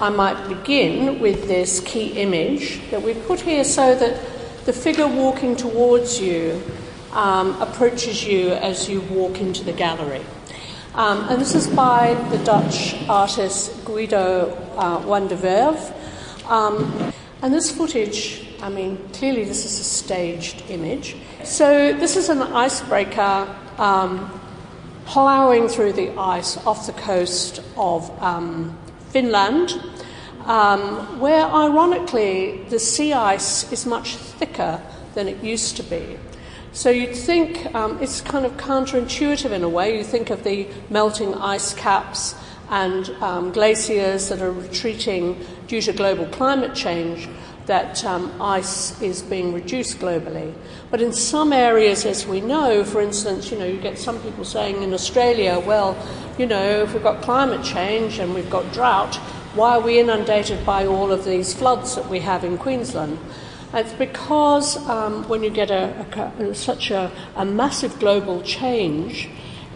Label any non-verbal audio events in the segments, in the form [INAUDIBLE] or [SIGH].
I might begin with this key image that we put here so that the figure walking towards you um, approaches you as you walk into the gallery. Um, and this is by the Dutch artist Guido uh, van der Werve. Um, and this footage, I mean, clearly this is a staged image. So this is an icebreaker um, ploughing through the ice off the coast of um, Finland, um, where ironically the sea ice is much thicker than it used to be. So you'd think um, it's kind of counterintuitive in a way. You think of the melting ice caps and um, glaciers that are retreating due to global climate change, that um, ice is being reduced globally. But in some areas, as we know, for instance, you know, you get some people saying in Australia, well, you know, if we've got climate change and we've got drought, why are we inundated by all of these floods that we have in Queensland? It's because um, when you get a, a, such a, a, massive global change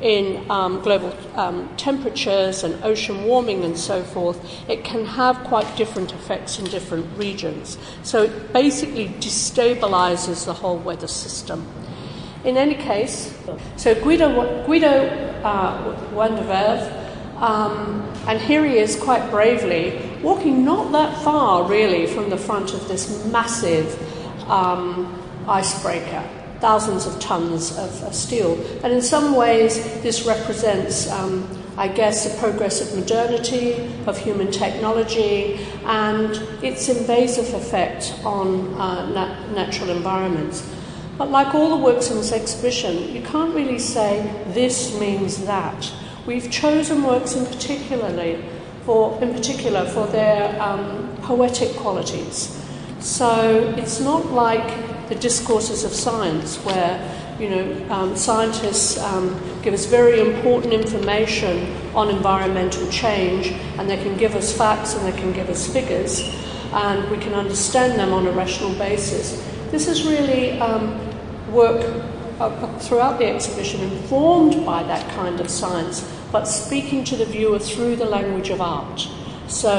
in um, global um, temperatures and ocean warming and so forth, it can have quite different effects in different regions. So it basically destabilizes the whole weather system. In any case, so Guido, Guido uh, um, and here he is quite bravely walking not that far, really, from the front of this massive um, icebreaker, thousands of tons of, of, steel. And in some ways, this represents, um, I guess, the progress of modernity, of human technology, and its invasive effect on uh, nat- natural environments. But like all the works in this exhibition, you can't really say this means that. We've chosen works in particularly for, in particular for their um, poetic qualities. So it's not like the discourses of science where you know, um, scientists um, give us very important information on environmental change, and they can give us facts and they can give us figures, and we can understand them on a rational basis. This is really um, work uh, throughout the exhibition informed by that kind of science, but speaking to the viewer through the language of art. So,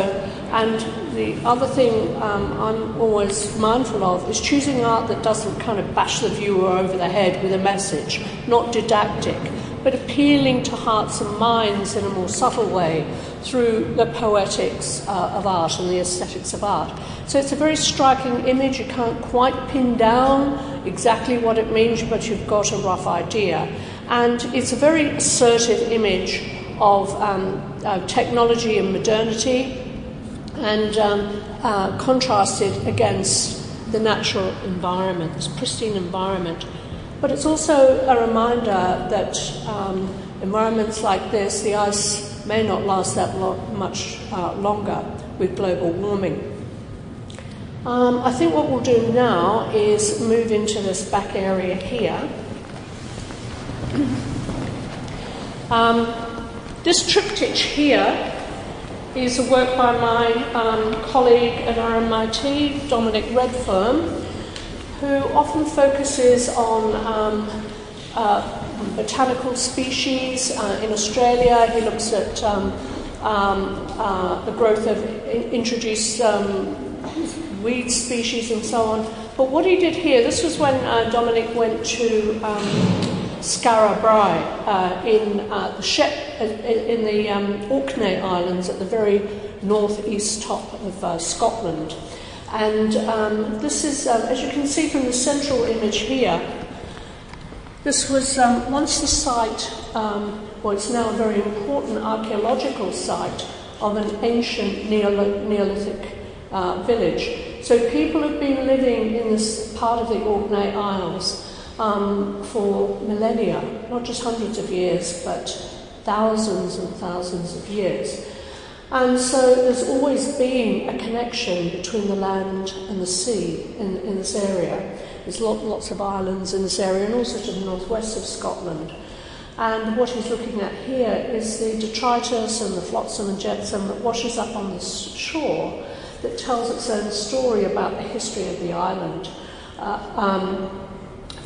and the other thing um, I'm always mindful of is choosing art that doesn't kind of bash the viewer over the head with a message, not didactic, but appealing to hearts and minds in a more subtle way through the poetics uh, of art and the aesthetics of art. So it's a very striking image. You can't quite pin down exactly what it means, but you've got a rough idea. And it's a very assertive image of um, uh, technology and modernity and um, uh, contrasted against the natural environment, this pristine environment. But it's also a reminder that um, environments like this, the ice may not last that lo- much uh, longer with global warming. Um, I think what we'll do now is move into this back area here. [CLEARS THROAT] Um, this triptych here is a work by my um, colleague at RMIT, Dominic Redfern, who often focuses on um, uh, botanical species. Uh, in Australia, he looks at um, um uh, the growth of introduced um, weed species and so on. But what he did here, this was when uh, Dominic went to Brae uh, in uh, the Shep, in the um, Orkney Islands at the very northeast top of uh, Scotland. And um, this is, um, as you can see from the central image here, this was um, once the site, um, well, it's now a very important archaeological site of an ancient Neolithic uh, village. So people have been living in this part of the Orkney Isles um, for millennia, not just hundreds of years, but thousands and thousands of years. And so there's always been a connection between the land and the sea in, in this area. There's lot, lots of islands in this area and also to the northwest of Scotland. And what he's looking at here is the detritus and the flotsam and jetsam that washes up on the shore that tells its own story about the history of the island. Uh, um,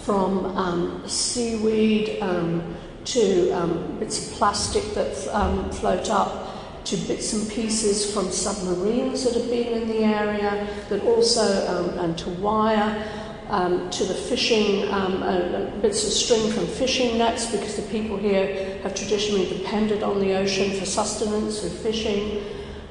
from um, seaweed um, to um, bits of plastic that um, float up to bits and pieces from submarines that have been in the area, but also um, and to wire. Um, to the fishing, uh, bits of string from fishing nets, because the people here have traditionally depended on the ocean for sustenance and fishing.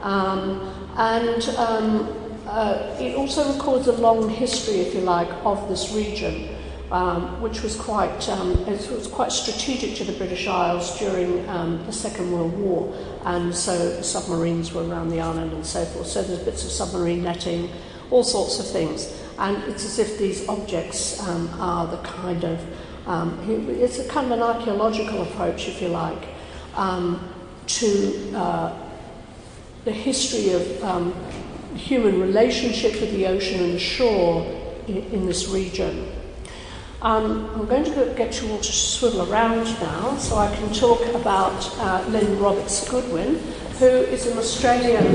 And uh, it also records a long history, if you like, of this region um, which was quite, um, it was quite strategic to the British Isles during um, the Second World War, and so submarines were around the island and so forth. So there's bits of submarine netting, all sorts of things, and it's as if these objects um, are the kind of um, it's a kind of an archaeological approach, if you like, um, to uh, the history of um, human relationship with the ocean and the shore in, in this region. Um, I'm going to get you all to swivel around now so I can talk about uh, Lynn Roberts Goodwin, who is an Australian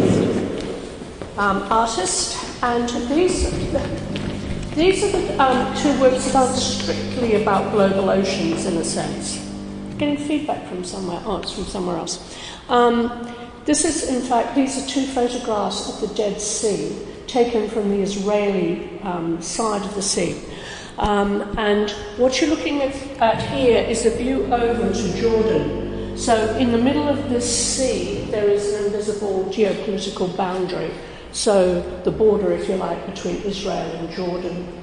um, artist, and these, these are the um, two works that are strictly about global oceans in a sense. Getting feedback from somewhere, oh, it's from somewhere else. Um, this is, in fact, these are two photographs of the Dead Sea taken from the Israeli um, side of the sea. Um, and what you're looking at, here is a view over to Jordan. So, in the middle of this sea, there is an invisible geopolitical boundary. So, the border, if you like, between Israel and Jordan.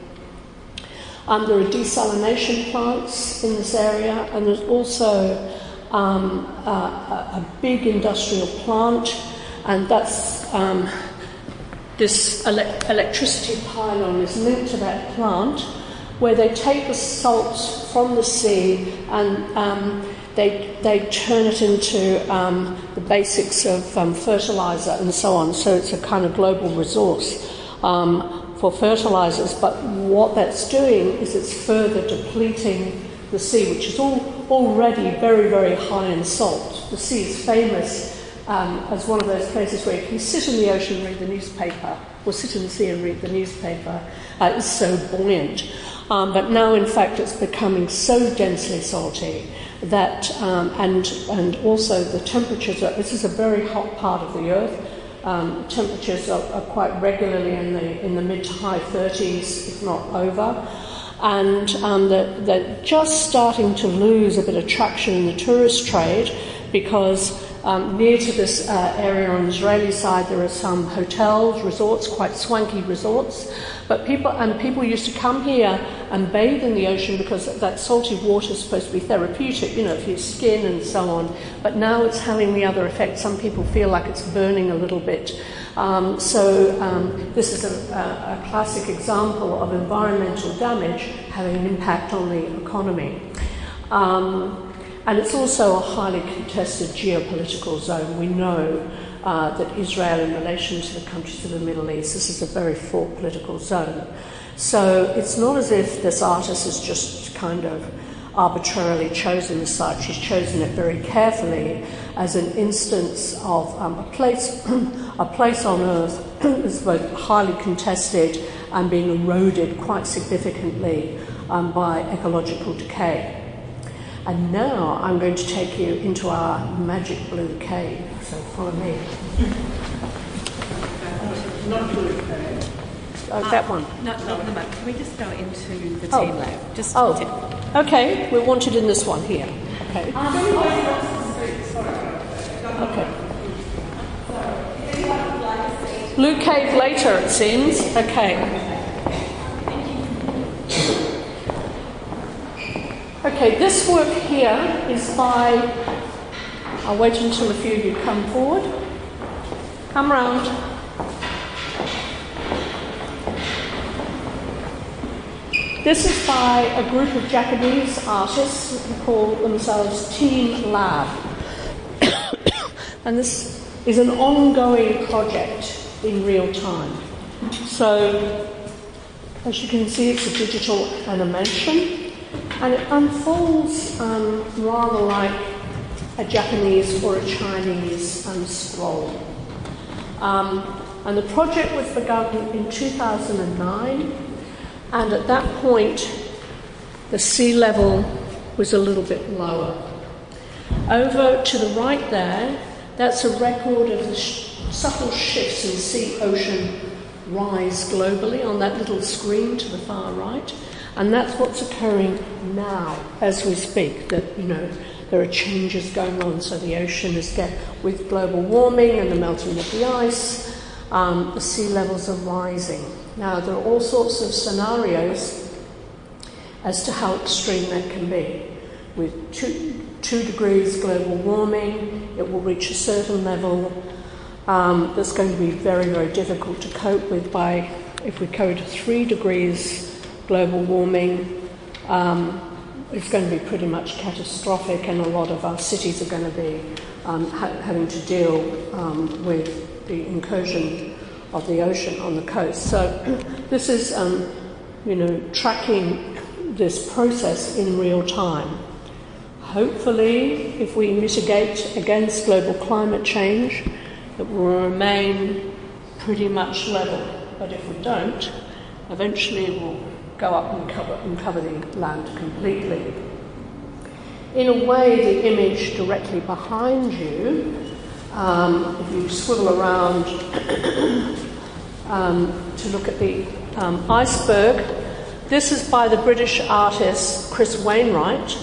Um, there are desalination plants in this area, and there's also um, a, a, big industrial plant, and that's um, this ele- electricity pylon is linked to that plant where they take the salt from the sea and um, they, they turn it into um, the basics of um, fertilizer and so on. So it's a kind of global resource um, for fertilizers. But what that's doing is it's further depleting the sea, which is all, already very, very high in salt. The sea is famous um, as one of those places where you can sit in the ocean and read the newspaper, or sit in the sea and read the newspaper. Uh, it's so buoyant. Um, but now, in fact, it's becoming so densely salty that, um, and, and also the temperatures are, this is a very hot part of the earth. Um, temperatures are, are, quite regularly in the, in the mid to high 30s, if not over. And um, they're, they're just starting to lose a bit of traction in the tourist trade because um, near to this uh, area on the Israeli side, there are some hotels, resorts, quite swanky resorts. But people and people used to come here and bathe in the ocean because that salty water is supposed to be therapeutic, you know, for your skin and so on. But now it's having the other effect. Some people feel like it's burning a little bit. Um, so um, this is a, a, a classic example of environmental damage having an impact on the economy. Um, and it's also a highly contested geopolitical zone. We know uh, that Israel, in relation to the countries of the Middle East, this is a very fraught political zone. So it's not as if this artist has just kind of arbitrarily chosen the site. She's chosen it very carefully as an instance of um, a place, [CLEARS THROAT] a place on Earth [CLEARS THROAT] that's both highly contested and being eroded quite significantly um, by ecological decay. And now I'm going to take you into our magic blue cave. So follow me. Not blue cave. Oh, that one. No, not the Can we just go into the oh. teamLab? Just oh, okay. We're wanted in this one here. Okay. Um, okay. Blue cave later, it seems. Okay. Okay, this work here is by. I'll wait until a few of you come forward. Come round. This is by a group of Japanese artists who call themselves teamLab. [COUGHS] and this is an ongoing project in real time. So, as you can see, it's a digital animation and it unfolds um, rather like a Japanese or a Chinese um, scroll. Um, and the project was begun in 2009, and at that point, the sea level was a little bit lower. Over to the right there, That's a record of the sh- subtle shifts in sea ocean rise globally on that little screen to the far right. And that's what's occurring now as we speak, that, you know, there are changes going on. So the ocean is getting, with global warming and the melting of the ice, um, the sea levels are rising. Now, there are all sorts of scenarios as to how extreme that can be. With two, two degrees global warming, it will reach a certain level um, that's going to be very, very difficult to cope with by, if we go to three degrees global warming, um, it's going to be pretty much catastrophic, and a lot of our cities are going to be um, ha- having to deal um, with the incursion of the ocean on the coast. So, [CLEARS THROAT] this is, um, you know, tracking this process in real time. Hopefully, if we mitigate against global climate change, it will remain pretty much level. But if we don't, eventually it will go up and cover, and cover the land completely. In a way, the image directly behind you, um, if you swivel around [COUGHS] um, to look at the um, iceberg, this is by the British artist Chris Wainwright,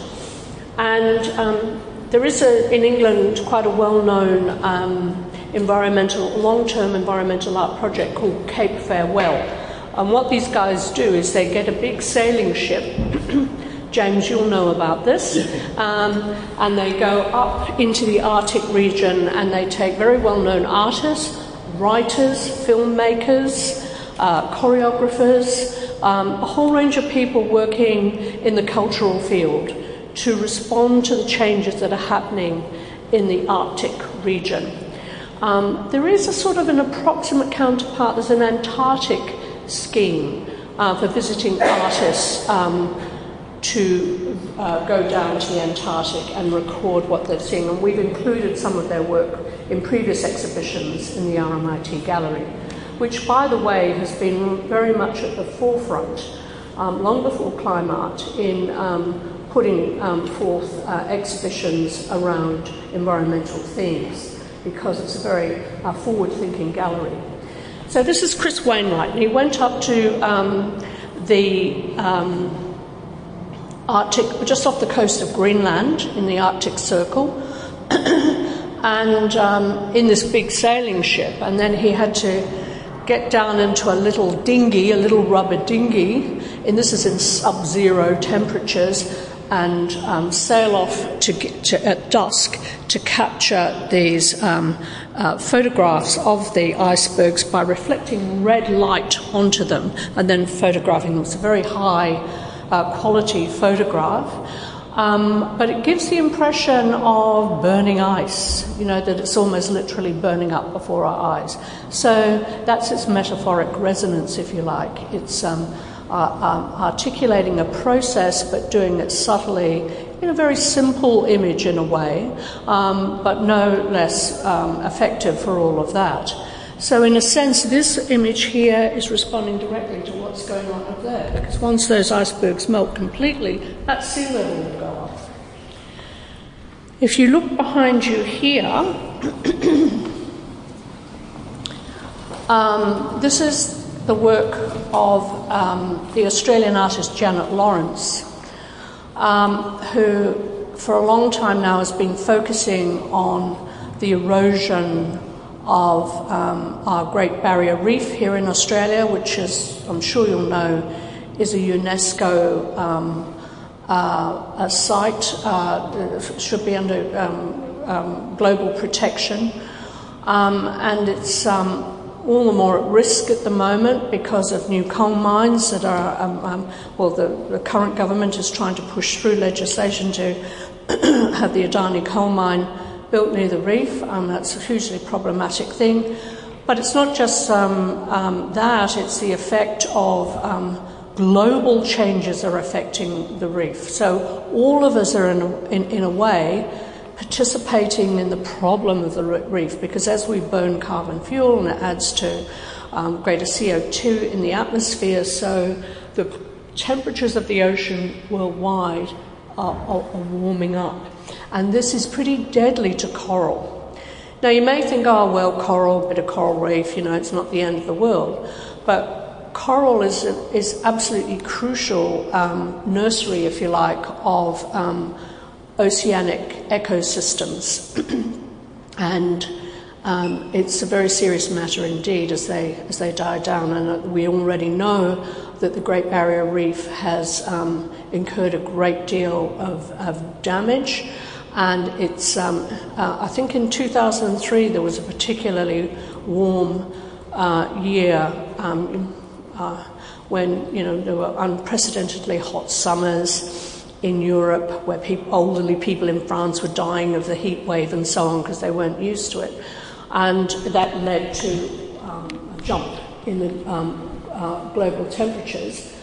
and um, there is a, in England quite a well known um, environmental, long term environmental art project called Cape Farewell. And what these guys do is they get a big sailing ship. [CLEARS THROAT] James, you'll know about this. Um, and they go up into the Arctic region and they take very well known artists, writers, filmmakers, uh, choreographers, um, a whole range of people working in the cultural field to respond to the changes that are happening in the Arctic region. Um, there is a sort of an approximate counterpart, there's an Antarctic scheme uh, for visiting artists um, to uh, go down to the Antarctic and record what they're seeing. And we've included some of their work in previous exhibitions in the RMIT gallery, which, by the way, has been very much at the forefront, um, long before CLIMARTE, in um, putting um, forth uh, exhibitions around environmental themes because it's a very uh, forward thinking gallery. So, this is Chris Wainwright, and he went up to um, the um, Arctic, just off the coast of Greenland in the Arctic Circle, [COUGHS] and um, in this big sailing ship, and then he had to get down into a little dinghy, a little rubber dinghy, and this is in sub zero temperatures, and um, sail off to, to, at dusk to capture these um, uh, photographs of the icebergs by reflecting red light onto them and then photographing them. It's a very high uh, quality photograph. Um, but it gives the impression of burning ice, you know, that it's almost literally burning up before our eyes. So that's its metaphoric resonance, if you like. It's um, uh, um, articulating a process but doing it subtly in a very simple image in a way, um, but no less um, effective for all of that. So, in a sense, this image here is responding directly to what's going on up there, because once those icebergs melt completely, that sea level will go up. If you look behind you here, [COUGHS] um, this is the work of um, the Australian artist Janet Laurence, um, who for a long time now has been focusing on the erosion of um, our Great Barrier Reef here in Australia, which is, I'm sure you'll know, is a UNESCO um, uh, a site, uh, should be under um, um, global protection. and it's all the more at risk at the moment because of new coal mines that are, um, um, well, the, the, current government is trying to push through legislation to [CLEARS THROAT] have the Adani coal mine built near the reef. Um, that's a hugely problematic thing. But it's not just um, um, that, it's the effect of um, global changes are affecting the reef. So all of us are, in a, in, in a way, participating in the problem of the reef because as we burn carbon fuel and it adds to um, greater CO2 in the atmosphere, so the temperatures of the ocean worldwide are, are, are warming up. And this is pretty deadly to coral. Now, you may think, oh, well, coral, bit of coral reef, you know, it's not the end of the world. But coral is, is absolutely crucial um, nursery, if you like, of um, oceanic ecosystems. [CLEARS THROAT] and um, it's a very serious matter indeed as they, as they die down. And we already know that the Great Barrier Reef has um, incurred a great deal of, of damage. And it's, um, uh, I think in 2003 there was a particularly warm uh, year um, uh, when you know there were unprecedentedly hot summers in Europe where people, elderly people in France were dying of the heat wave and so on because they weren't used to it. And that led to um, a jump in the um, uh, global temperatures.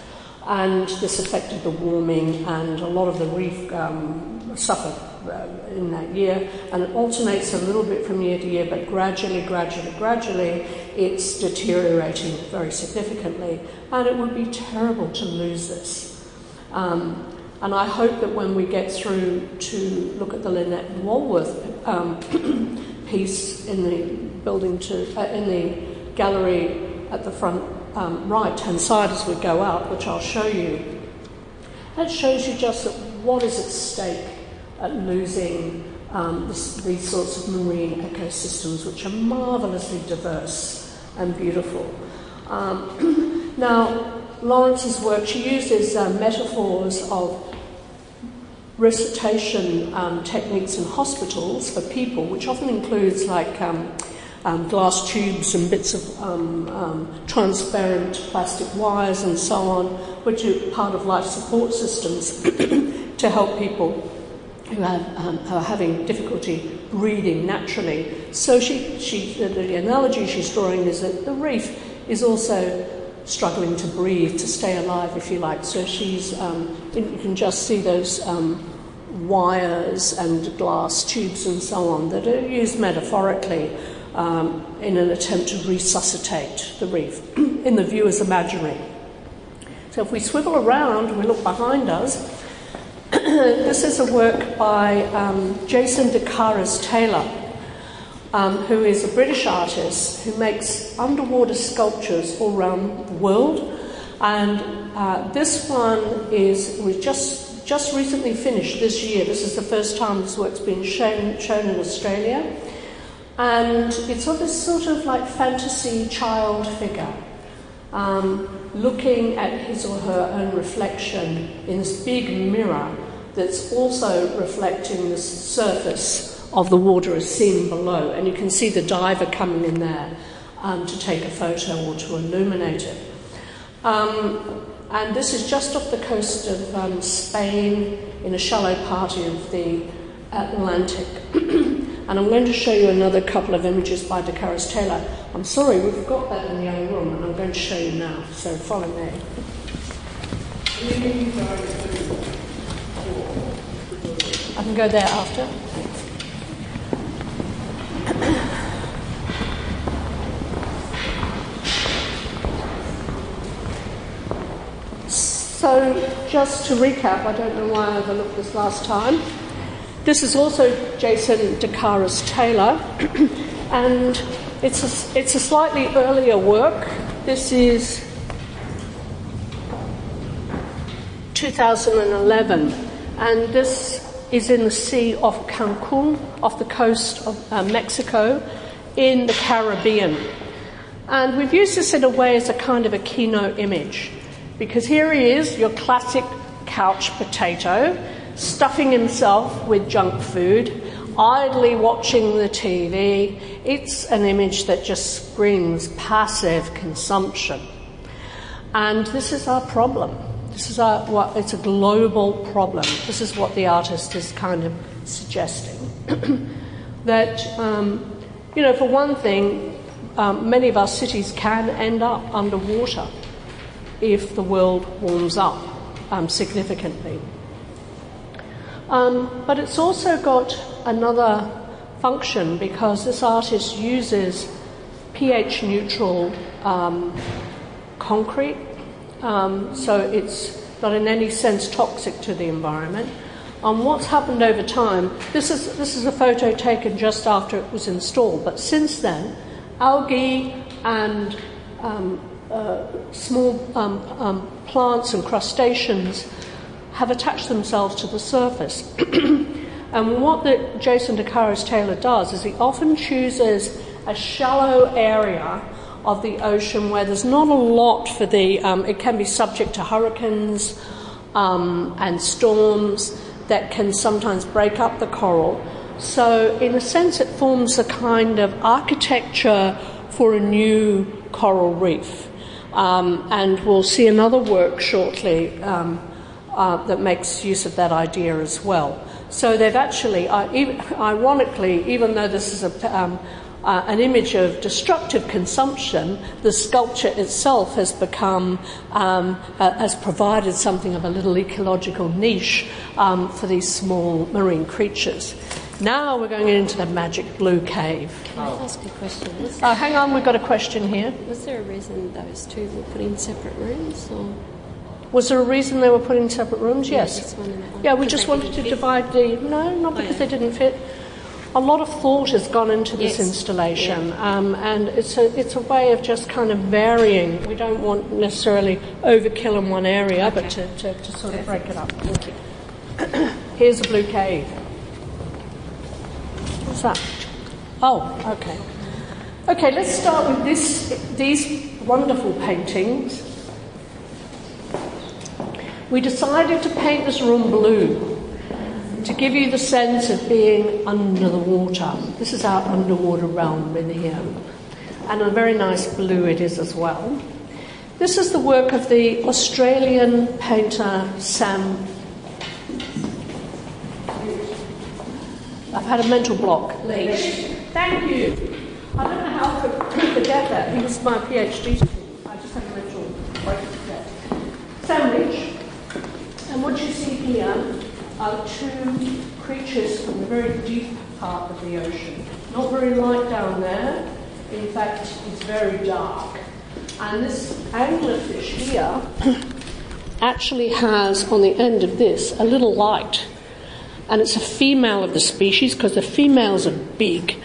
And this affected the warming, and a lot of the reef um, suffered uh, in that year, and it alternates a little bit from year to year, but gradually, gradually, gradually, it's deteriorating very significantly, and it would be terrible to lose this. Um, and I hope that when we get through to look at the Lynette Wallworth um, [CLEARS THROAT] piece in the building to uh, in the gallery at the front um, right hand side as we go up, which I'll show you, that shows you just what is at stake at losing um, this, these sorts of marine ecosystems, which are marvelously diverse and beautiful. Um, [CLEARS THROAT] now, Laurence's work, she uses uh, metaphors of resuscitation um, techniques in hospitals for people, which often includes like um, um, glass tubes and bits of um, um, transparent plastic wires and so on, which are part of life support systems [CLEARS THROAT] to help people who, have, are having difficulty breathing naturally. So she, she, the, the analogy she's drawing is that the reef is also struggling to breathe, to stay alive, if you like. So she's, um, you can just see those um, wires and glass tubes and so on that are used metaphorically um, in an attempt to resuscitate the reef [CLEARS THROAT] in the viewer's imaginary. So if we swivel around, we look behind us, [CLEARS THROAT] this is a work by um, Jason deCaires Taylor, um, who is a British artist who makes underwater sculptures all around the world. And uh, this one is was just just recently finished this year. This is the first time this work's been shown shown in Australia, and it's of this sort of like fantasy child figure. Um, looking at his or her own reflection in this big mirror that's also reflecting the surface of the water as seen below. And you can see the diver coming in there um, to take a photo or to illuminate it. Um, and this is just off the coast of um, Spain in a shallow part of the Atlantic. [CLEARS THROAT] and I'm going to show you another couple of images by deCaires Taylor. I'm sorry, we've got that in the other room, and I'm going to show you now, so follow me. I can go there after. So, just to recap, I don't know why I overlooked this last time. This is also Jason deCaires Taylor, [CLEARS THROAT] and it's a, it's a slightly earlier work. This is 2011, and this is in the Sea of Cancun, off the coast of uh, Mexico, in the Caribbean. And we've used this in a way as a kind of a keynote image, because here he is, your classic couch potato, stuffing himself with junk food, idly watching the TV. It's an image that just screams passive consumption. And this is our problem. This is what, it's a global problem. This is what the artist is kind of suggesting. [CLEARS THROAT] that, um, you know, for one thing, um, many of our cities can end up underwater if the world warms up um, significantly. Um, but it's also got another function because this artist uses pH neutral um, concrete um, so it's not in any sense toxic to the environment. on what's happened over time. This is, this is a photo taken just after it was installed, but since then, algae and um, uh, small um, um, plants and crustaceans have attached themselves to the surface. [CLEARS THROAT] and what the Jason DeCaires Taylor does is he often chooses a shallow area of the ocean where there's not a lot for the, um, it can be subject to hurricanes um, and storms that can sometimes break up the coral. So, in a sense, it forms a kind of architecture for a new coral reef. Um, and we'll see another work shortly um, uh, that makes use of that idea as well. So they've actually, uh, ironically, even though this is a, um, uh, an image of destructive consumption, the sculpture itself has become, um, uh, has provided something of a little ecological niche um, for these small marine creatures. Now we're going into the magic blue cave. Can I ask a question? Uh, hang on, we've got a question here. Was there a reason those two were put in separate rooms? Or? Was there a reason they were put in separate rooms? Yes. Yeah, yeah we just wanted to fit? divide the. No, not because oh, yeah. they didn't fit. A lot of thought has gone into this yes. installation, yeah. um, and it's a it's a way of just kind of varying. We don't want necessarily overkill in one area, okay. but to, to, to sort of break it up. Thank you. Here's a blue cave. What's that? Oh, okay. Okay, let's start with this, these wonderful paintings. We decided to paint this room blue to give you the sense of being under the water. This is our underwater realm in here. And a very nice blue it is as well. This is the work of the Australian painter Sam I've had a mental block. Leach. Thank you. I don't know how I could forget that. He was my PhD student. I just had a mental break there. Sam Leach. And what you see here are two creatures from the very deep part of the ocean. Not very light down there. In fact, it's very dark. And this anglerfish here [COUGHS] actually has on the end of this a little light and it's a female of the species because the females are big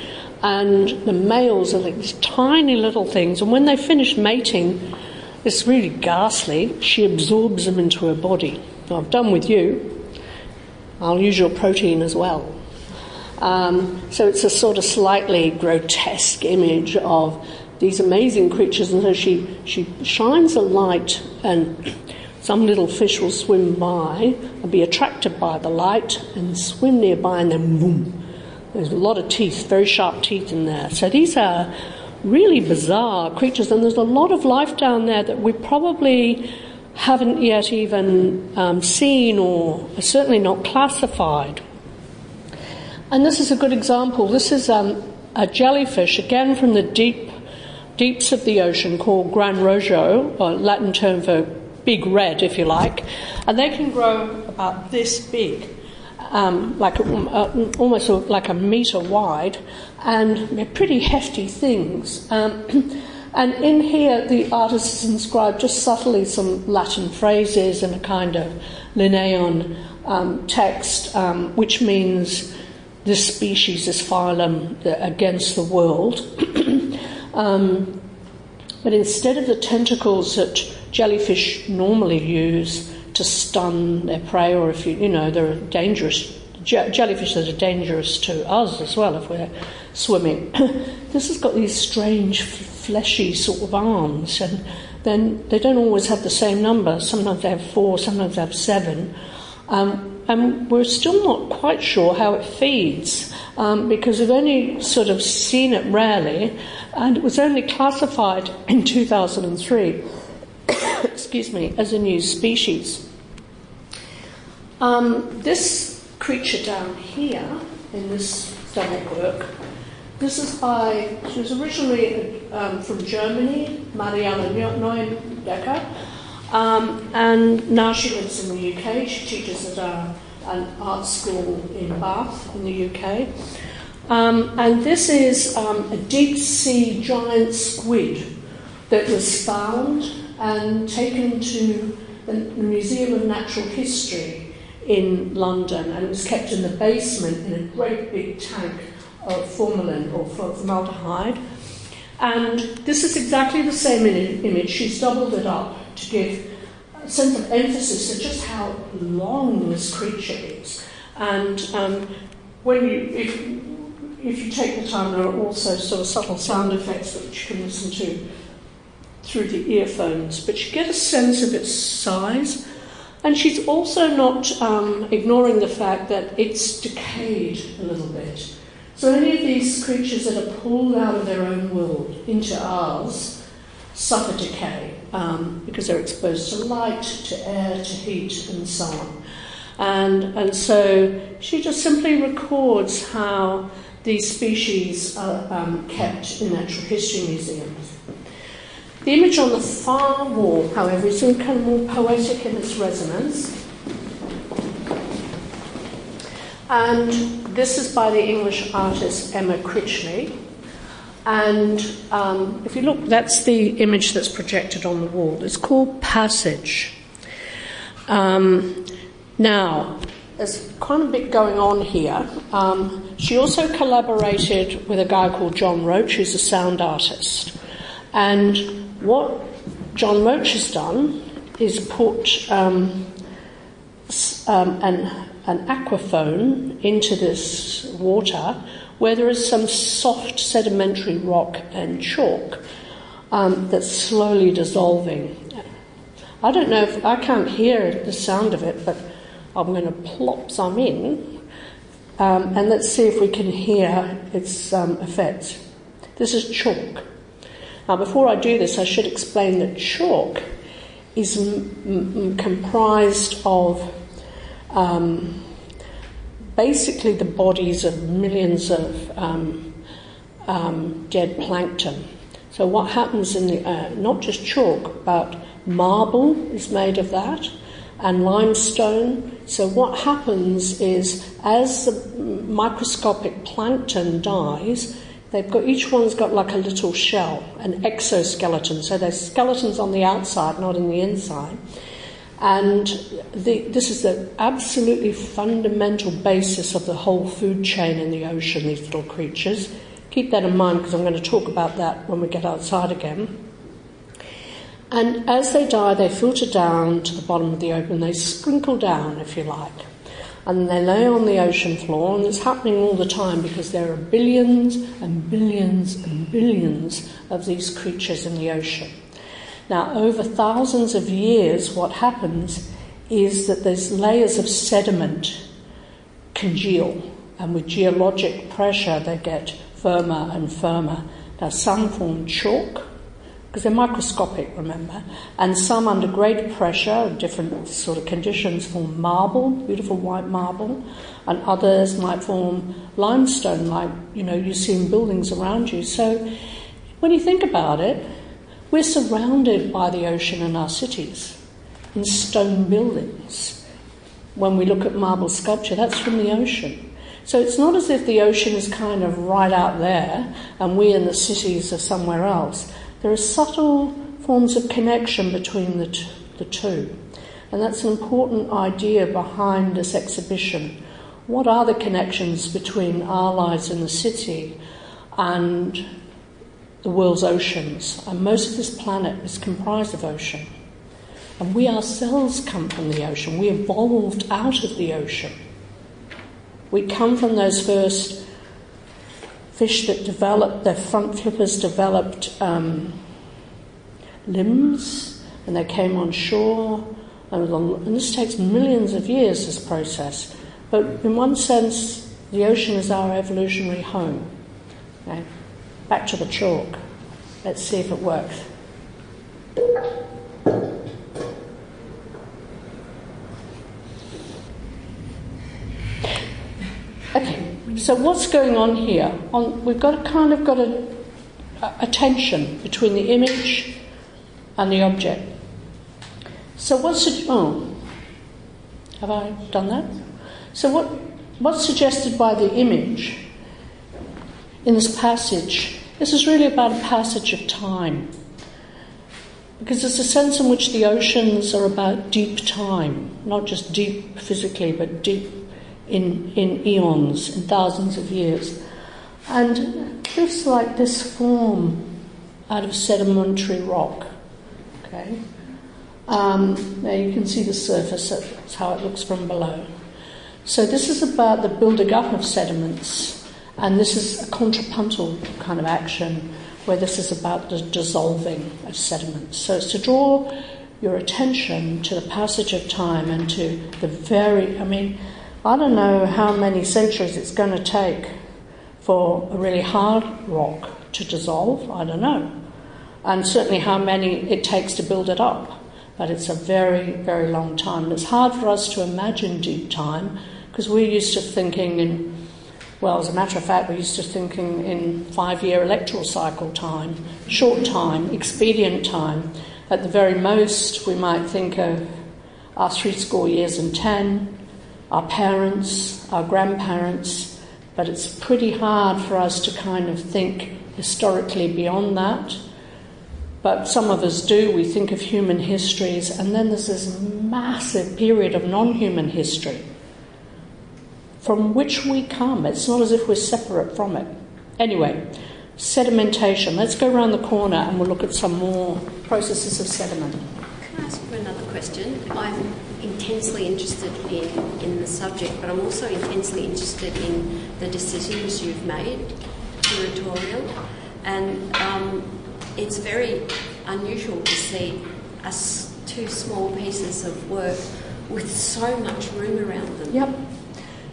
and the males are like these tiny little things. And when they finish mating, it's really ghastly. She absorbs them into her body. Now, I've done with you. I'll use your protein as well. Um, so it's a sort of slightly grotesque image of these amazing creatures, and so she, she shines a light and some little fish will swim by and be attracted by the light and swim nearby, and then boom. There's a lot of teeth, very sharp teeth in there. So these are really bizarre creatures, and there's a lot of life down there that we probably haven't yet even um, seen or certainly not classified. And this is a good example. This is um, a jellyfish, again from the deep deeps of the ocean, called Gran Rojo, or Latin term for big red, if you like, and they can grow about this big, um, like uh, almost like a metre wide, and they're pretty hefty things. Um, [CLEARS THROAT] and in here, the artist has inscribed just subtly some Latin phrases and a kind of Linnaean um, text, um, which means this species, this phylum, against the world. [CLEARS THROAT] Um, but instead of the tentacles that jellyfish normally use to stun their prey, or if you, you know, they're dangerous. Je- jellyfish that are dangerous to us as well if we're swimming. [COUGHS] this has got these strange, fleshy sort of arms, and then they don't always have the same number. Sometimes they have four, sometimes they have seven. Um, and we're still not quite sure how it feeds um, because we've only sort of seen it rarely, and it was only classified in 2003 [COUGHS] excuse me, as a new species. Um, this creature down here in this stomach work, this is by, she was originally um, from Germany, Marianne Neuendecker, um, and now she lives in the UK. She teaches at a, an art school in Bath in the UK. Um, and this is um, a deep sea giant squid that was found and taken to the Museum of Natural History in London, and it was kept in the basement in a great big tank of formalin or formaldehyde. And this is exactly the same image. She's doubled it up to give a sense of emphasis to just how long this creature is. And um, when you, if, if you take the time, there are also sort of subtle sound effects that you can listen to through the earphones, but you get a sense of its size. And she's also not um, ignoring the fact that it's decayed a little bit. So any of these creatures that are pulled out of their own world into ours suffer decay um, because they're exposed to light, to air, to heat, and so on. And, and so she just simply records how these species are um, kept in natural history museums. The image on the far wall, however, is more poetic in its resonance. And this is by the English artist Emma Critchley. And um, if you look, that's the image that's projected on the wall. It's called Passage. Um, now, there's quite a bit going on here. Um, she also collaborated with a guy called John Roach, who's a sound artist. And what John Roach has done is put um, um, an, an aquaphone into this water where there is some soft sedimentary rock and chalk um, that's slowly dissolving. I don't know if I can't hear the sound of it, but I'm going to plop some in um, and let's see if we can hear its um, effects. This is chalk. Now, before I do this, I should explain that chalk is m- m- comprised of um, basically the bodies of millions of um, um, dead plankton. So, what happens in the, uh, not just chalk, but marble is made of that, and limestone. So, what happens is as the microscopic plankton dies, They've got each one's got like a little shell, an exoskeleton. So there's skeletons on the outside, not in the inside. And the, this is the absolutely fundamental basis of the whole food chain in the ocean, these little creatures. Keep that in mind because I'm going to talk about that when we get outside again. And as they die, they filter down to the bottom of the ocean. They sprinkle down, if you like and they lay on the ocean floor, and it's happening all the time because there are billions and billions and billions of these creatures in the ocean. Now, over thousands of years, what happens is that these layers of sediment congeal, and with geologic pressure, they get firmer and firmer. Now, some form chalk, because they're microscopic, remember, and some under great pressure, different sort of conditions, form marble, beautiful white marble, and others might form limestone, like you know you see in buildings around you. So, when you think about it, we're surrounded by the ocean in our cities, in stone buildings. When we look at marble sculpture, that's from the ocean. So it's not as if the ocean is kind of right out there and we in the cities are somewhere else. There are subtle forms of connection between the, t- the two. And that's an important idea behind this exhibition. What are the connections between our lives in the city and the world's oceans? And most of this planet is comprised of ocean. And we ourselves come from the ocean. We evolved out of the ocean. We come from those first fish that developed, their front flippers developed um, limbs and they came on shore. And, and this takes millions of years, this process. But in one sense, the ocean is our evolutionary home. Okay? Back to the chalk. Let's see if it works. Okay, so what's going on here? On, we've got kind of got a, a tension between the image and the object. So what's it? Oh, have I done that? So what? What's suggested by the image in this passage? This is really about a passage of time. because there's a sense in which the oceans are about deep time, not just deep physically, but deep in, in eons, in thousands of years. And cliffs like this form out of sedimentary rock. Okay? Um, now you can see the surface, that's how it looks from below. So this is about the building up of sediments, and this is a contrapuntal kind of action where this is about the dissolving of sediments. So it's to draw your attention to the passage of time and to the very, I mean, I don't know how many centuries it's going to take for a really hard rock to dissolve, I don't know. And certainly how many it takes to build it up. But it's a very, very long time. And it's hard for us to imagine deep time because we're used to thinking in, well, as a matter of fact, we're used to thinking in five year electoral cycle time, short time, expedient time. At the very most, we might think of our three score years and ten, our parents, our grandparents, but it's pretty hard for us to kind of think historically beyond that. But some of us do. We think of human histories, and then there's this massive period of non human history from which we come. It's not as if we're separate from it. Anyway, sedimentation. Let's go around the corner and we'll look at some more processes of sediment. Can I ask you another question? I'm intensely interested in, in the subject, but I'm also intensely interested in the decisions you've made curatorial. And um, it's very unusual to see us two small pieces of work with so much room around them. Yep.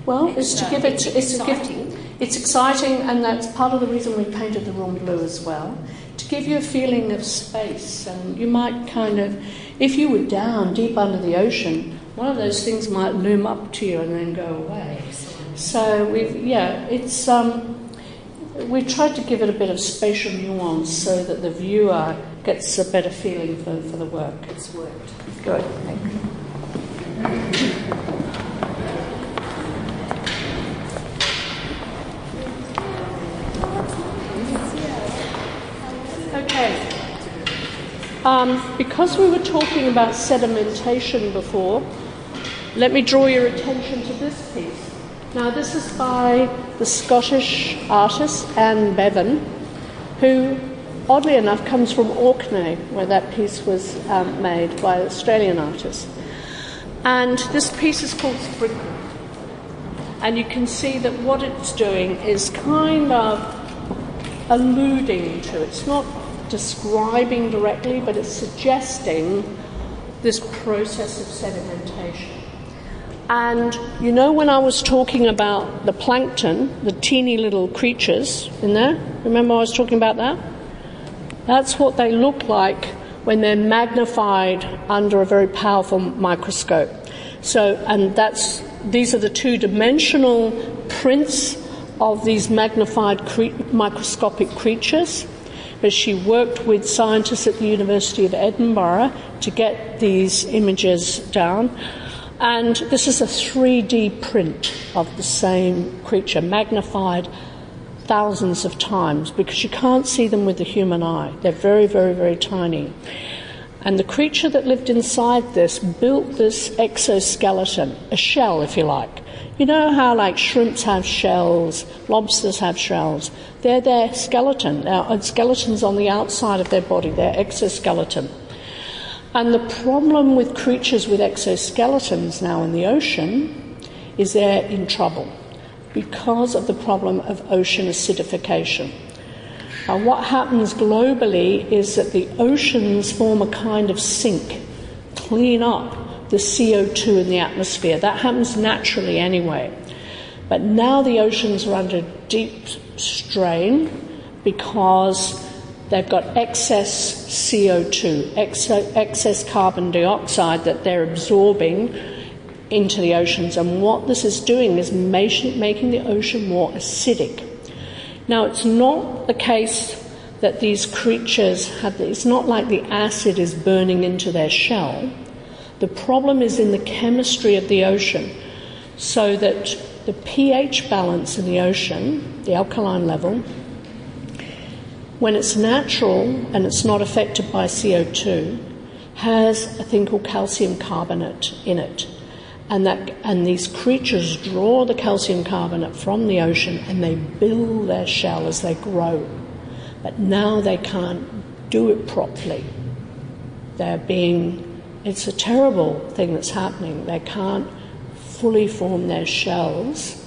Well, it's, it's to uh, give it. It's, exciting. Give, it's exciting, and that's part of the reason we painted the room blue as well, to give you a feeling of space. And you might kind of, if you were down deep under the ocean, one of those things might loom up to you and then go away. So we've, yeah, it's. Um, we've tried to give it a bit of spatial nuance so that the viewer gets a better feeling for, for the work. It's worked. Good, thank you. Okay. Um, because we were talking about sedimentation before, let me draw your attention to this piece. Now, this is by the Scottish artist Anne Bevan, who, oddly enough, comes from Orkney, where that piece was um, made by an Australian artist. And this piece is called Sprinkle. And you can see that what it's doing is kind of alluding to, it's not describing directly, but it's suggesting this process of sedimentation. And you know, when I was talking about the plankton, the teeny little creatures in there, remember I was talking about that? That's what they look like when they're magnified under a very powerful microscope. So, and that's these are the two dimensional prints of these magnified cre- microscopic creatures. But she worked with scientists at the University of Edinburgh to get these images down. And this is a 3D print of the same creature, magnified thousands of times, because you can't see them with the human eye. They're very, very, very tiny. And the creature that lived inside this built this exoskeleton, a shell, if you like. You know how, like, shrimps have shells, lobsters have shells? They're their skeleton. Now, skeletons on the outside of their body, their exoskeleton. And the problem with creatures with exoskeletons now in the ocean is they're in trouble because of the problem of ocean acidification. Now, what happens globally is that the oceans form a kind of sink, clean up the CO2 in the atmosphere. That happens naturally anyway. But now the oceans are under deep strain because They've got excess CO2, excess carbon dioxide that they're absorbing into the oceans. And what this is doing is making the ocean more acidic. Now, it's not the case that these creatures have, it's not like the acid is burning into their shell. The problem is in the chemistry of the ocean, so that the pH balance in the ocean, the alkaline level, when it's natural and it's not affected by CO2, has a thing called calcium carbonate in it. And, that, and these creatures draw the calcium carbonate from the ocean and they build their shell as they grow. But now they can't do it properly. They're being, it's a terrible thing that's happening. They can't fully form their shells.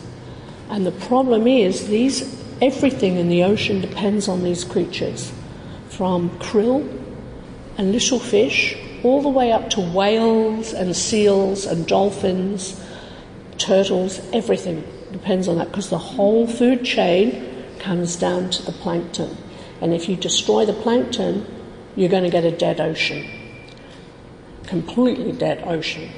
And the problem is, these, everything in the ocean depends on these creatures, from krill and little fish all the way up to whales and seals and dolphins, turtles, everything depends on that because the whole food chain comes down to the plankton. And if you destroy the plankton, you're going to get a dead ocean. Completely dead ocean.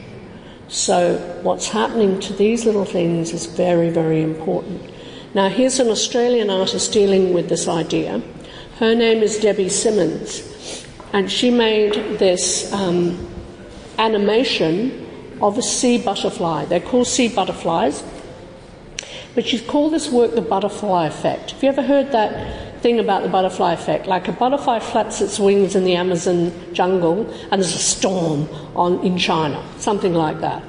So, what's happening to these little things is very, very important. Now, here's an Australian artist dealing with this idea. Her name is Debbie Symons, and she made this um, animation of a sea butterfly. They're called sea butterflies, but she's called this work the butterfly effect. Have you ever heard that thing about the butterfly effect? Like a butterfly flaps its wings in the Amazon jungle and there's a storm on, in China, something like that.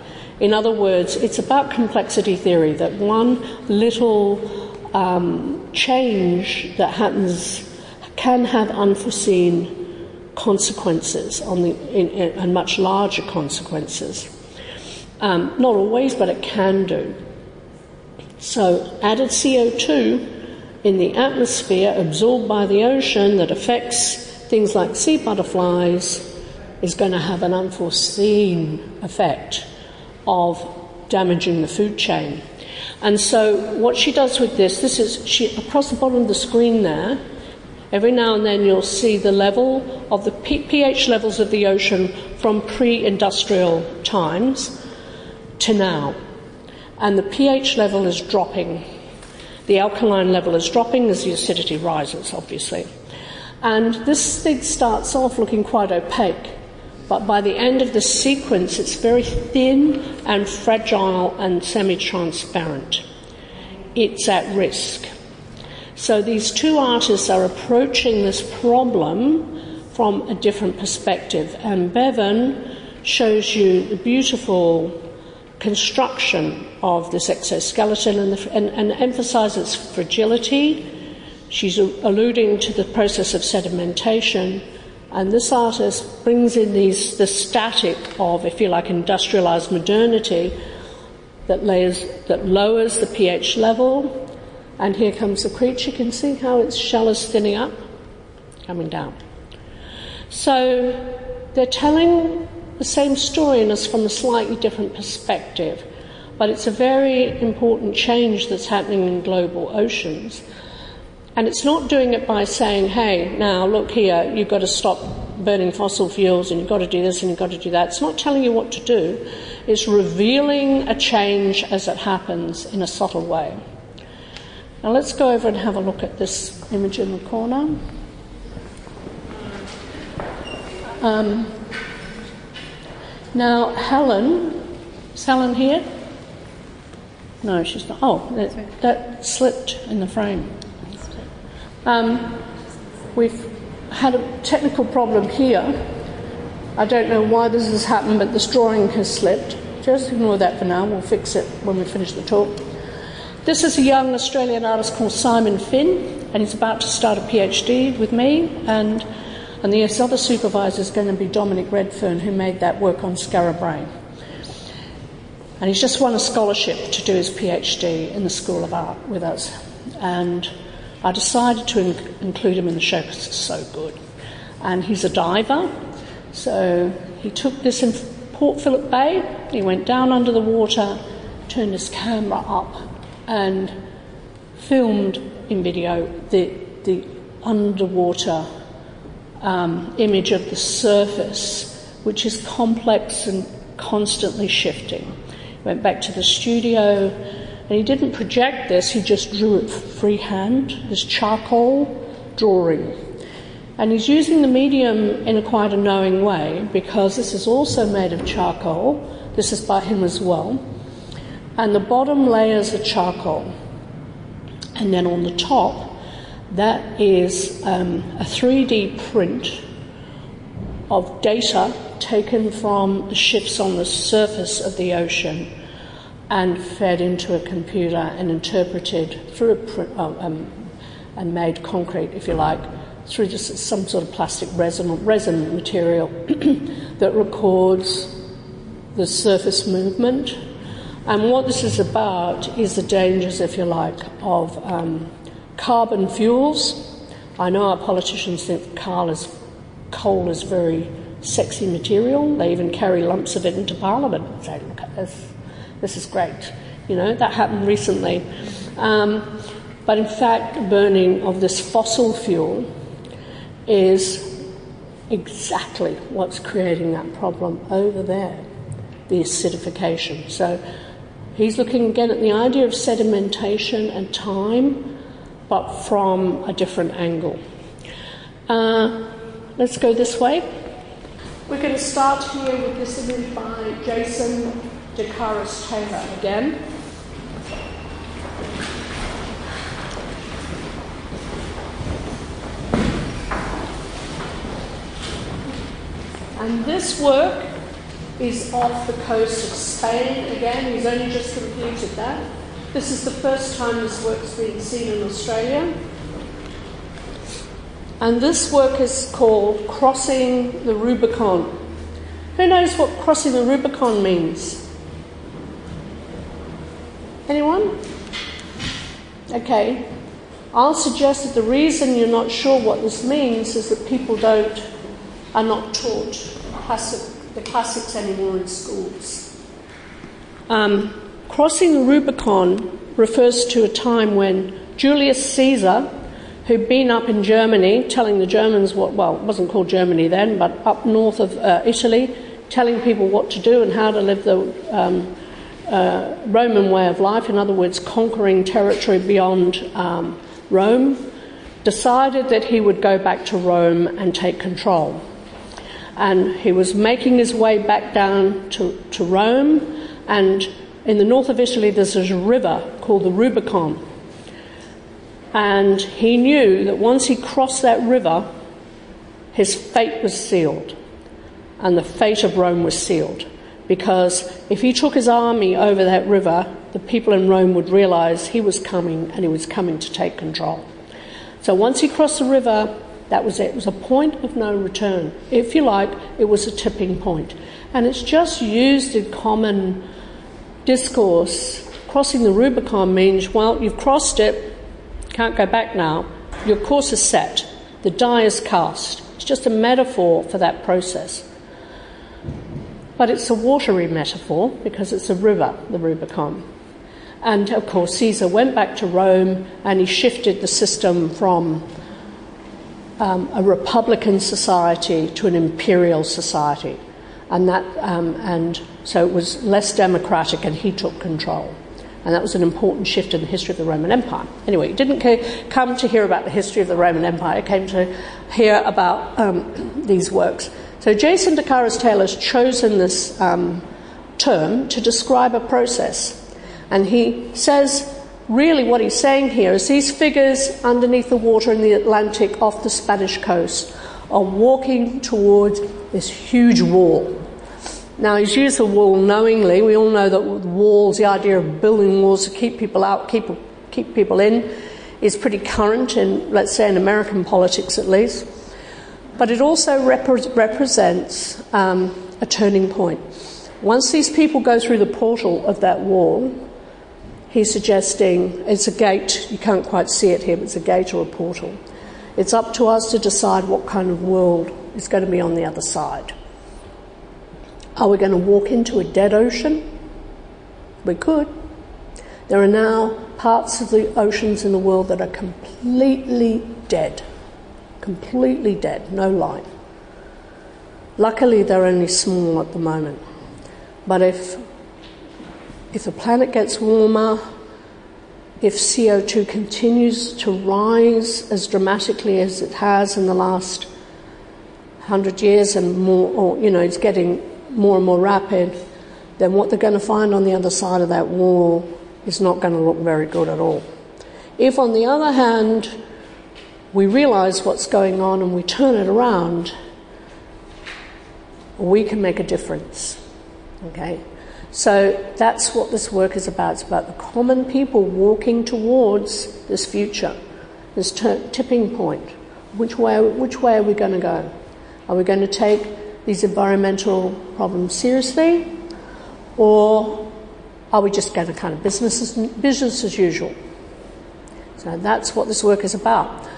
In other words, it's about complexity theory that one little um, change that happens can have unforeseen consequences on the, in, in, and much larger consequences. Um, not always, but it can do. So, added CO2 in the atmosphere absorbed by the ocean that affects things like sea butterflies is going to have an unforeseen effect of damaging the food chain. And so, what she does with this, this is she, across the bottom of the screen there, Every now and then you'll see the level of the pH levels of the ocean from pre industrial times to now. And the pH level is dropping. The alkaline level is dropping as the acidity rises, obviously. And this thing starts off looking quite opaque, but by the end of the sequence, it's very thin and fragile and semi transparent. It's at risk. So these two artists are approaching this problem from a different perspective. And Bevan shows you the beautiful construction of this exoskeleton and, the, and, and emphasizes fragility. She's alluding to the process of sedimentation. And this artist brings in these, the static of, if you like, industrialized modernity that, layers, that lowers the pH level and here comes the creature. You can see how its shell is thinning up, coming down. So they're telling the same story in us from a slightly different perspective, but it's a very important change that's happening in global oceans. And it's not doing it by saying, hey, now look here, you've got to stop burning fossil fuels and you've got to do this and you've got to do that. It's not telling you what to do, it's revealing a change as it happens in a subtle way. Now let's go over and have a look at this image in the corner. Um, now, Helen, is Helen here? No, she's not. Oh, that, that slipped in the frame. Um, we've had a technical problem here. I don't know why this has happened, but this drawing has slipped. Just ignore that for now. We'll fix it when we finish the talk. This is a young Australian artist called Simon Finn, and he's about to start a PhD with me. And, and the other supervisor is going to be Dominic Redfern, who made that work on Skara Brae. And he's just won a scholarship to do his PhD in the School of Art with us. And I decided to in- include him in the show because it's so good. And he's a diver, so he took this in Port Phillip Bay, he went down under the water, turned his camera up, and filmed in video the, the underwater um, image of the surface, which is complex and constantly shifting. Went back to the studio and he didn't project this, he just drew it freehand, his charcoal drawing. And he's using the medium in a quite a knowing way because this is also made of charcoal. This is by him as well and the bottom layers are charcoal. And then on the top, That is um, a 3D print of data taken from the shifts on the surface of the ocean and fed into a computer and interpreted through a um, and made concrete, if you like, through just some sort of plastic resin, resin material [CLEARS THROAT] that records the surface movement. And what this is about is the dangers, if you like, of um, carbon fuels. I know our politicians think coal is, coal is very sexy material. They even carry lumps of it into Parliament and say, look at this, this is great. You know, that happened recently. Um, but in fact, burning of this fossil fuel is exactly what's creating that problem over there the acidification. So he's looking again at the idea of sedimentation and time, but from a different angle. Uh, let's go this way. We're going to start here with this image by Jason deCaires Taylor again. And this work is off the coast of Spain again. He's only just completed that. This is the first time this work's been seen in Australia. And this work is called Crossing the Rubicon. Who knows what crossing the Rubicon means? Anyone? Okay. I'll suggest that the reason you're not sure what this means is that people don't are not taught classic, the classics anymore in schools. Um, crossing the Rubicon refers to a time when Julius Caesar, who'd been up in Germany telling the Germans what, well, it wasn't called Germany then, but up north of uh, Italy, telling people what to do and how to live the um, uh, Roman way of life, in other words, conquering territory beyond um, Rome, decided that he would go back to Rome and take control and he was making his way back down to, to Rome. And in the north of Italy, there's a river called the Rubicon. And he knew that once he crossed that river, his fate was sealed. And the fate of Rome was sealed. Because if he took his army over that river, the people in Rome would realize he was coming and he was coming to take control. So once he crossed the river, that was it. It was a point of no return. If you like, it was a tipping point. And it's just used in common discourse. Crossing the Rubicon means, well, you've crossed it, can't go back now. Your course is set, the die is cast. It's just a metaphor for that process. But it's a watery metaphor because it's a river, the Rubicon. And of course, Caesar went back to Rome and he shifted the system from um, a republican society to an imperial society. And, that, um, and so it was less democratic, and he took control. And that was an important shift in the history of the Roman Empire. Anyway, he didn't come to hear about the history of the Roman Empire, came to hear about um, [CLEARS THROAT] these works. So Jason deCaires Taylor's chosen this um, term to describe a process. And he says really what he's saying here is these figures underneath the water in the Atlantic off the Spanish coast are walking towards this huge wall. Now, he's used the wall knowingly. We all know that walls, the idea of building walls to keep people out, keep, keep people in, is pretty current in, let's say, in American politics at least. But it also repre- represents um, a turning point. Once these people go through the portal of that wall, he's suggesting it's a gate, you can't quite see it here, but it's a gate or a portal. It's up to us to decide what kind of world is going to be on the other side. Are we going to walk into a dead ocean? We could. There are now parts of the oceans in the world that are completely dead. Completely dead, no life. Luckily, they're only small at the moment. But if if the planet gets warmer, if CO2 continues to rise as dramatically as it has in the last hundred years and more, or you know, it's getting more and more rapid, then what they're going to find on the other side of that wall is not going to look very good at all. If, on the other hand, we realize what's going on and we turn it around, we can make a difference. Okay? So that's what this work is about. It's about the common people walking towards this future, this t- tipping point. Which way, which way are we going to go? Are we going to take these environmental problems seriously? Or are we just going to kind of business as, business as usual? So that's what this work is about.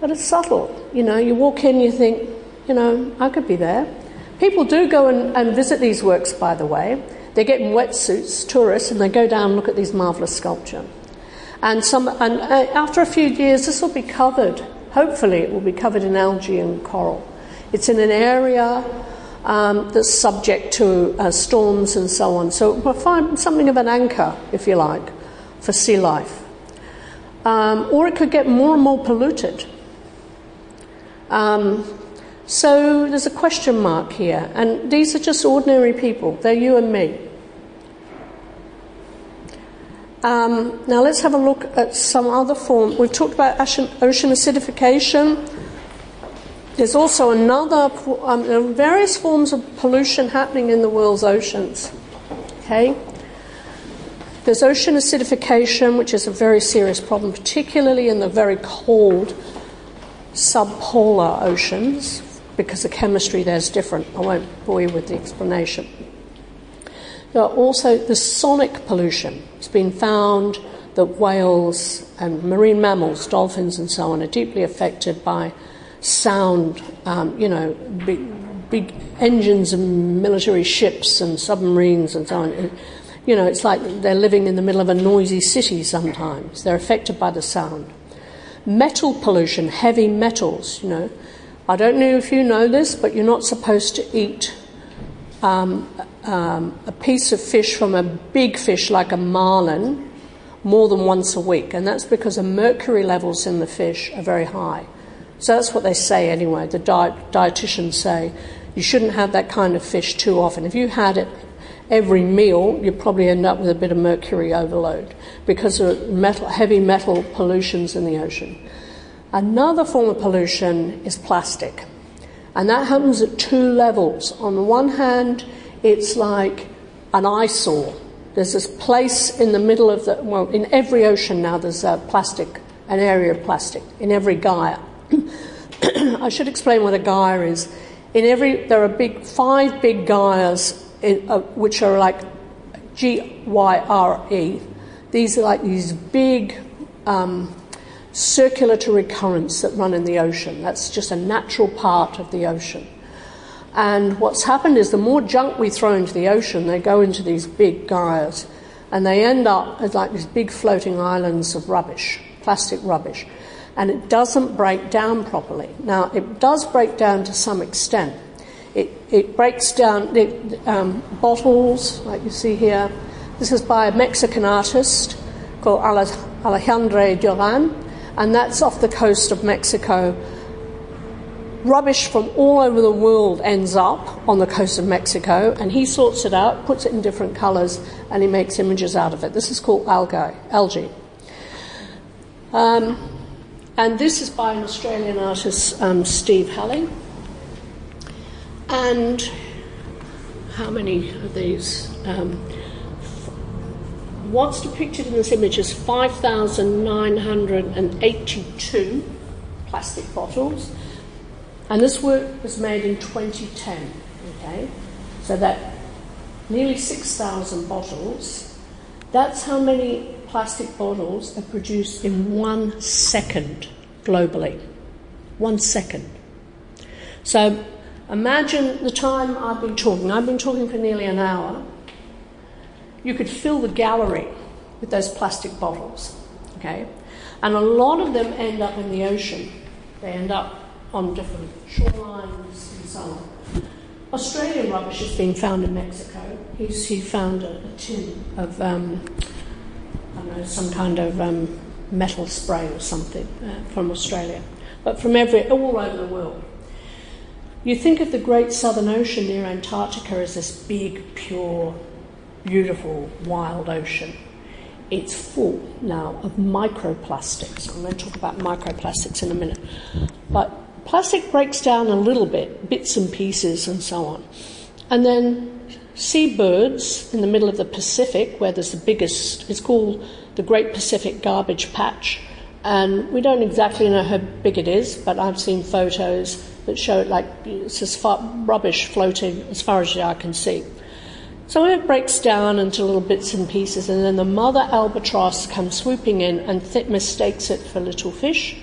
But it's subtle. You know, you walk in, you think, you know, I could be there. People do go and, and visit these works, by the way. They get in wetsuits, tourists, and they go down and look at these marvellous sculpture. And, some, and uh, after a few years, this will be covered. Hopefully, it will be covered in algae and coral. It's in an area um, that's subject to uh, storms and so on. So we'll find something of an anchor, if you like, for sea life. Um, or it could get more and more polluted. Um, so there's a question mark here, and these are just ordinary people. They're you and me. Um, now let's have a look at some other form. We've talked about ocean, acidification. There's also another, um, various forms of pollution happening in the world's oceans. Okay? There's ocean acidification, which is a very serious problem, particularly in the very cold subpolar oceans, because the chemistry there is different. I won't bore you with the explanation. There are also the sonic pollution. It's been found that whales and marine mammals, dolphins and so on, are deeply affected by sound, um, you know, big, big engines and military ships and submarines and so on. You know, it's like they're living in the middle of a noisy city sometimes. They're affected by the sound. Metal pollution, heavy metals, you know. I don't know if you know this, but you're not supposed to eat um, um, a piece of fish from a big fish like a marlin more than once a week, and that's because the mercury levels in the fish are very high. So that's what they say anyway. The diet, dietitians say you shouldn't have that kind of fish too often. If you had it every meal, you probably end up with a bit of mercury overload because of metal, heavy metal pollutions in the ocean. Another form of pollution is plastic, and that happens at two levels. On the one hand, it's like an eyesore. There's this place in the middle of the, well, in every ocean now there's a plastic, an area of plastic, in every gyre. [CLEARS THROAT] I should explain what a gyre is. In every, there are big, five big gyres in, uh, which are like G Y R E. These are like these big um, circulatory currents that run in the ocean. That's just a natural part of the ocean. And what's happened is the more junk we throw into the ocean, they go into these big gyres, and they end up as like these big floating islands of rubbish, plastic rubbish. And it doesn't break down properly. Now, it does break down to some extent, it, it breaks down the um, bottles, like you see here. This is by a Mexican artist called Alejandro Duran, and that's off the coast of Mexico. Rubbish from all over the world ends up on the coast of Mexico, and he sorts it out, puts it in different colours, and he makes images out of it. This is called algae. algae. Um, and this is by an Australian artist, um, Steve Halley. And how many of these? Um, what's depicted in this image is 5,982 plastic bottles. And this work was made in 2010, okay? So that nearly 6,000 bottles. That's how many plastic bottles are produced in one second globally. One second. So Imagine the time I've been talking. I've been talking for nearly an hour. You could fill the gallery with those plastic bottles, okay? And a lot of them end up in the ocean. They end up on different shorelines and so on. Australian rubbish has been found in Mexico. He's, he found a, a tin of, um, I don't know, some kind of um, metal spray or something uh, from Australia. But from every, all over the world. You think of the great southern ocean near Antarctica as this big, pure, beautiful, wild ocean. it's full now of microplastics. I'm going to talk about microplastics in a minute. But plastic breaks down a little bit, bits and pieces, and so on. And then seabirds in the middle of the Pacific, where there's the biggest, it's called the Great Pacific Garbage Patch. And we don't exactly know how big it is, but I've seen photos that show it like it's as far, rubbish floating as far as the eye can see. So it breaks down into little bits and pieces, and then the mother albatross comes swooping in and th- mistakes it for little fish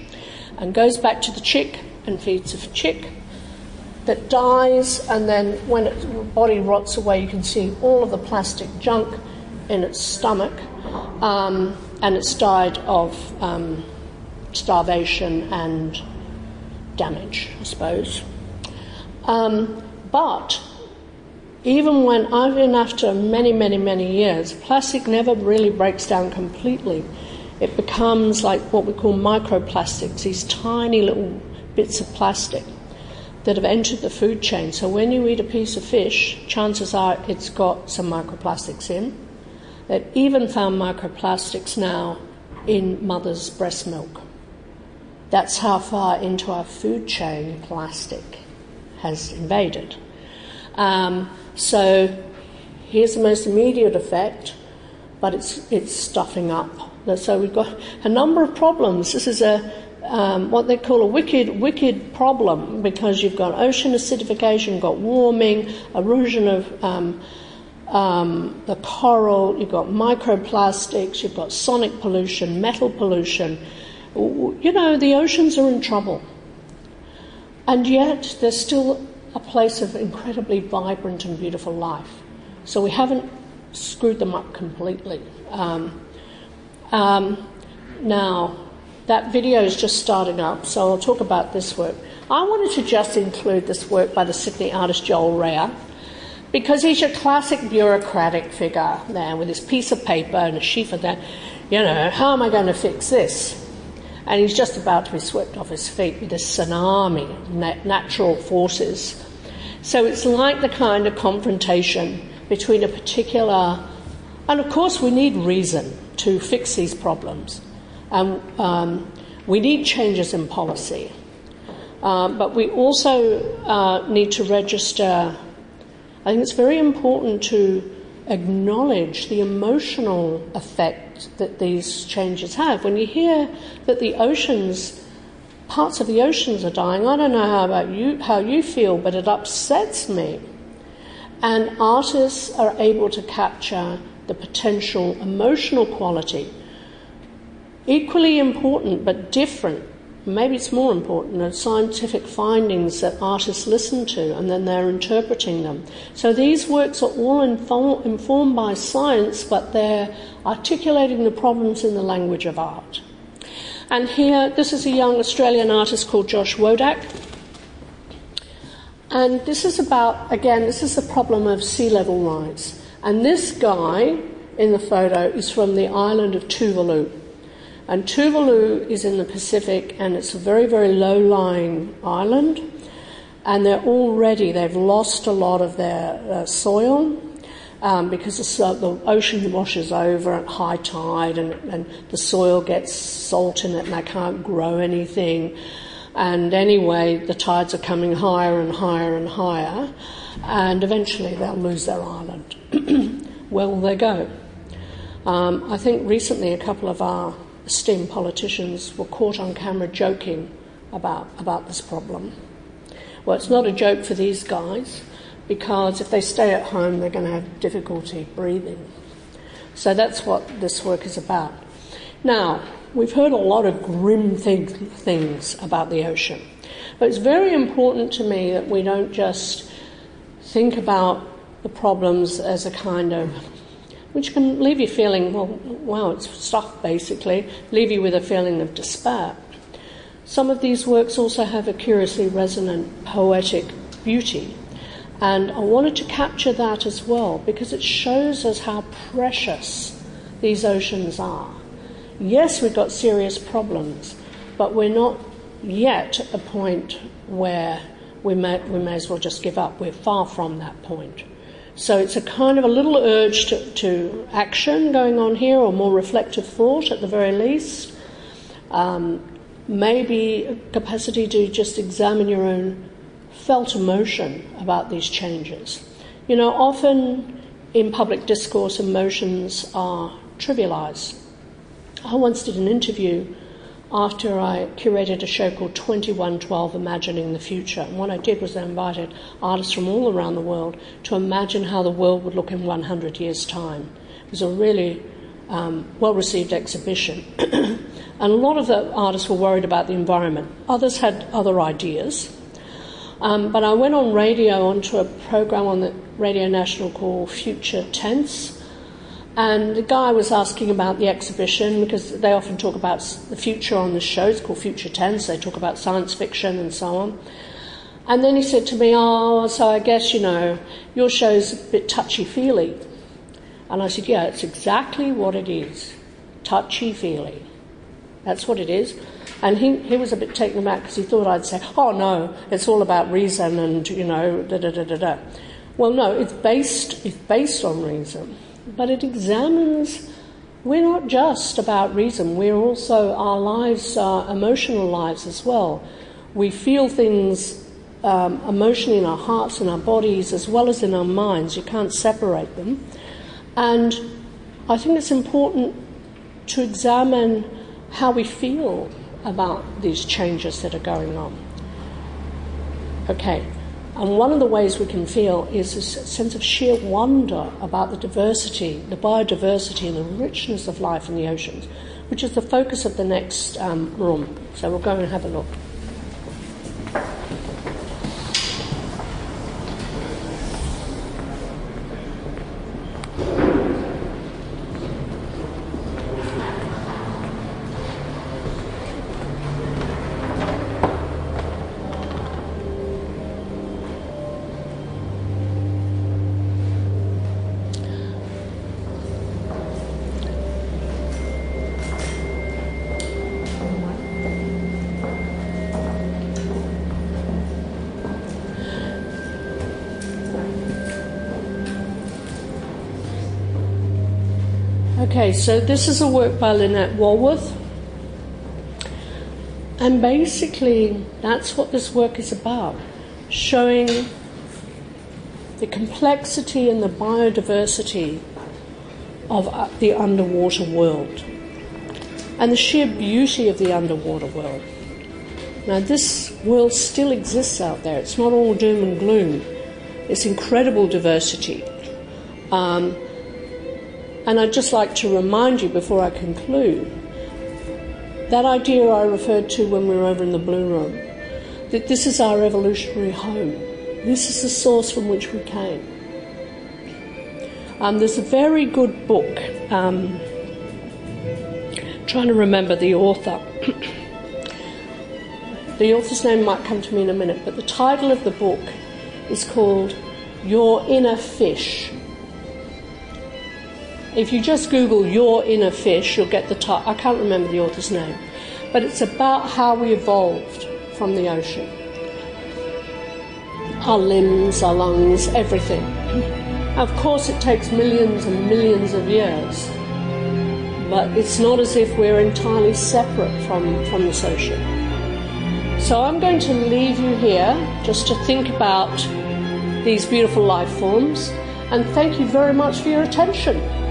and goes back to the chick and feeds the chick that dies, and then when its body rots away, you can see all of the plastic junk in its stomach, um, and it's died of um, starvation and damage, I suppose. Um, but even when, even after many, many, many years, plastic never really breaks down completely. It becomes like what we call microplastics, these tiny little bits of plastic that have entered the food chain. So when you eat a piece of fish, chances are it's got some microplastics in. They've even found microplastics now in mother's breast milk. That's how far into our food chain plastic has invaded. Um, so here's the most immediate effect, but it's, it's stuffing up. So we've got a number of problems. This is a um, what they call a wicked, wicked problem because you've got ocean acidification, you've got warming, erosion of um, um, the coral, you've got microplastics, you've got sonic pollution, metal pollution. You know, the oceans are in trouble. And yet, there's still a place of incredibly vibrant and beautiful life. So we haven't screwed them up completely. Um, um, now, that video is just starting up, so I'll talk about this work. I wanted to just include this work by the Sydney artist Joel Rea because he's your classic bureaucratic figure there with his piece of paper and a sheaf of that. You know, how am I going to fix this? And he's just about to be swept off his feet with a tsunami, natural forces so it's like the kind of confrontation between a particular, and of course, we need reason to fix these problems. And um, we need changes in policy. Uh, but we also uh, need to register. I think it's very important to acknowledge the emotional effect that these changes have. When you hear that the oceans parts of the oceans are dying. I don't know how about you, how you feel, but it upsets me. And artists are able to capture the potential emotional quality. Equally important, but different. Maybe it's more important are scientific findings that artists listen to and then they're interpreting them. So these works are all informed by science, but they're articulating the problems in the language of art. And here, this is a young Australian artist called Josh Wodak. And this is about, again, this is the problem of sea level rise. And this guy in the photo is from the island of Tuvalu. And Tuvalu is in the Pacific and it's a very, very low lying island. And they're already, they've lost a lot of their uh, soil um, because the, the, ocean washes over at high tide and, and the soil gets salt in it and they can't grow anything. And anyway, the tides are coming higher and higher and higher, and eventually they'll lose their island. Where will they go? Um, I think recently a couple of our esteemed politicians were caught on camera joking about, about this problem. Well, it's not a joke for these guys because if they stay at home, they're going to have difficulty breathing. So that's what this work is about. Now, we've heard a lot of grim thing, things about the ocean, but it's very important to me that we don't just think about the problems as a kind of which can leave you feeling, well, wow, it's stuff basically, leave you with a feeling of despair. Some of these works also have a curiously resonant poetic beauty and I wanted to capture that as well because it shows us how precious these oceans are. Yes, we've got serious problems, but we're not yet at a point where we may, we may as well just give up. We're far from that point. So it's a kind of a little urge to, to action going on here, or more reflective thought at the very least. Um, maybe a capacity to just examine your own felt emotion about these changes. You know, often in public discourse, emotions are trivialized. I once did an interview after I curated a show called 2112 Imagining the Future. And what I did was I invited artists from all around the world to imagine how the world would look in 100 years' time. It was a really um, well received exhibition. [CLEARS THROAT] and a lot of the artists were worried about the environment. Others had other ideas. Um, but I went on radio onto a program on the Radio National called Future Tense and the guy was asking about the exhibition because they often talk about the future on the show. It's called Future Tense. They talk about science fiction and so on. And then he said to me, Oh, so I guess, you know, your show's a bit touchy feely. And I said, Yeah, it's exactly what it is touchy feely. That's what it is. And he, he was a bit taken aback because he thought I'd say, Oh, no, it's all about reason and, you know, da da da da da. Well, no, it's based, it's based on reason but it examines we're not just about reason, we're also, our lives are emotional lives as well. We feel things um, emotionally in our hearts and our bodies as well as in our minds. You can't separate them. And I think it's important to examine how we feel about these changes that are going on. Okay, and one of the ways we can feel is this sense of sheer wonder about the diversity, the biodiversity, and the richness of life in the oceans, which is the focus of the next um, room. So we'll go and have a look. Okay, so this is a work by Lynette Wallworth. And basically, that's what this work is about showing the complexity and the biodiversity of uh, the underwater world and the sheer beauty of the underwater world. Now, this world still exists out there, it's not all doom and gloom, it's incredible diversity. Um, and I'd just like to remind you before I conclude that idea I referred to when we were over in the Blue Room that this is our evolutionary home. This is the source from which we came. Um, there's a very good book, um, trying to remember the author. [COUGHS] the author's name might come to me in a minute, but the title of the book is called Your Inner Fish if you just Google your inner fish, you'll get the title. I can't remember the author's name, but it's about how we evolved from the ocean. Our limbs, our lungs, everything. Of course, it takes millions and millions of years, but it's not as if we're entirely separate from, from this ocean. So I'm going to leave you here just to think about these beautiful life forms, and thank you very much for your attention.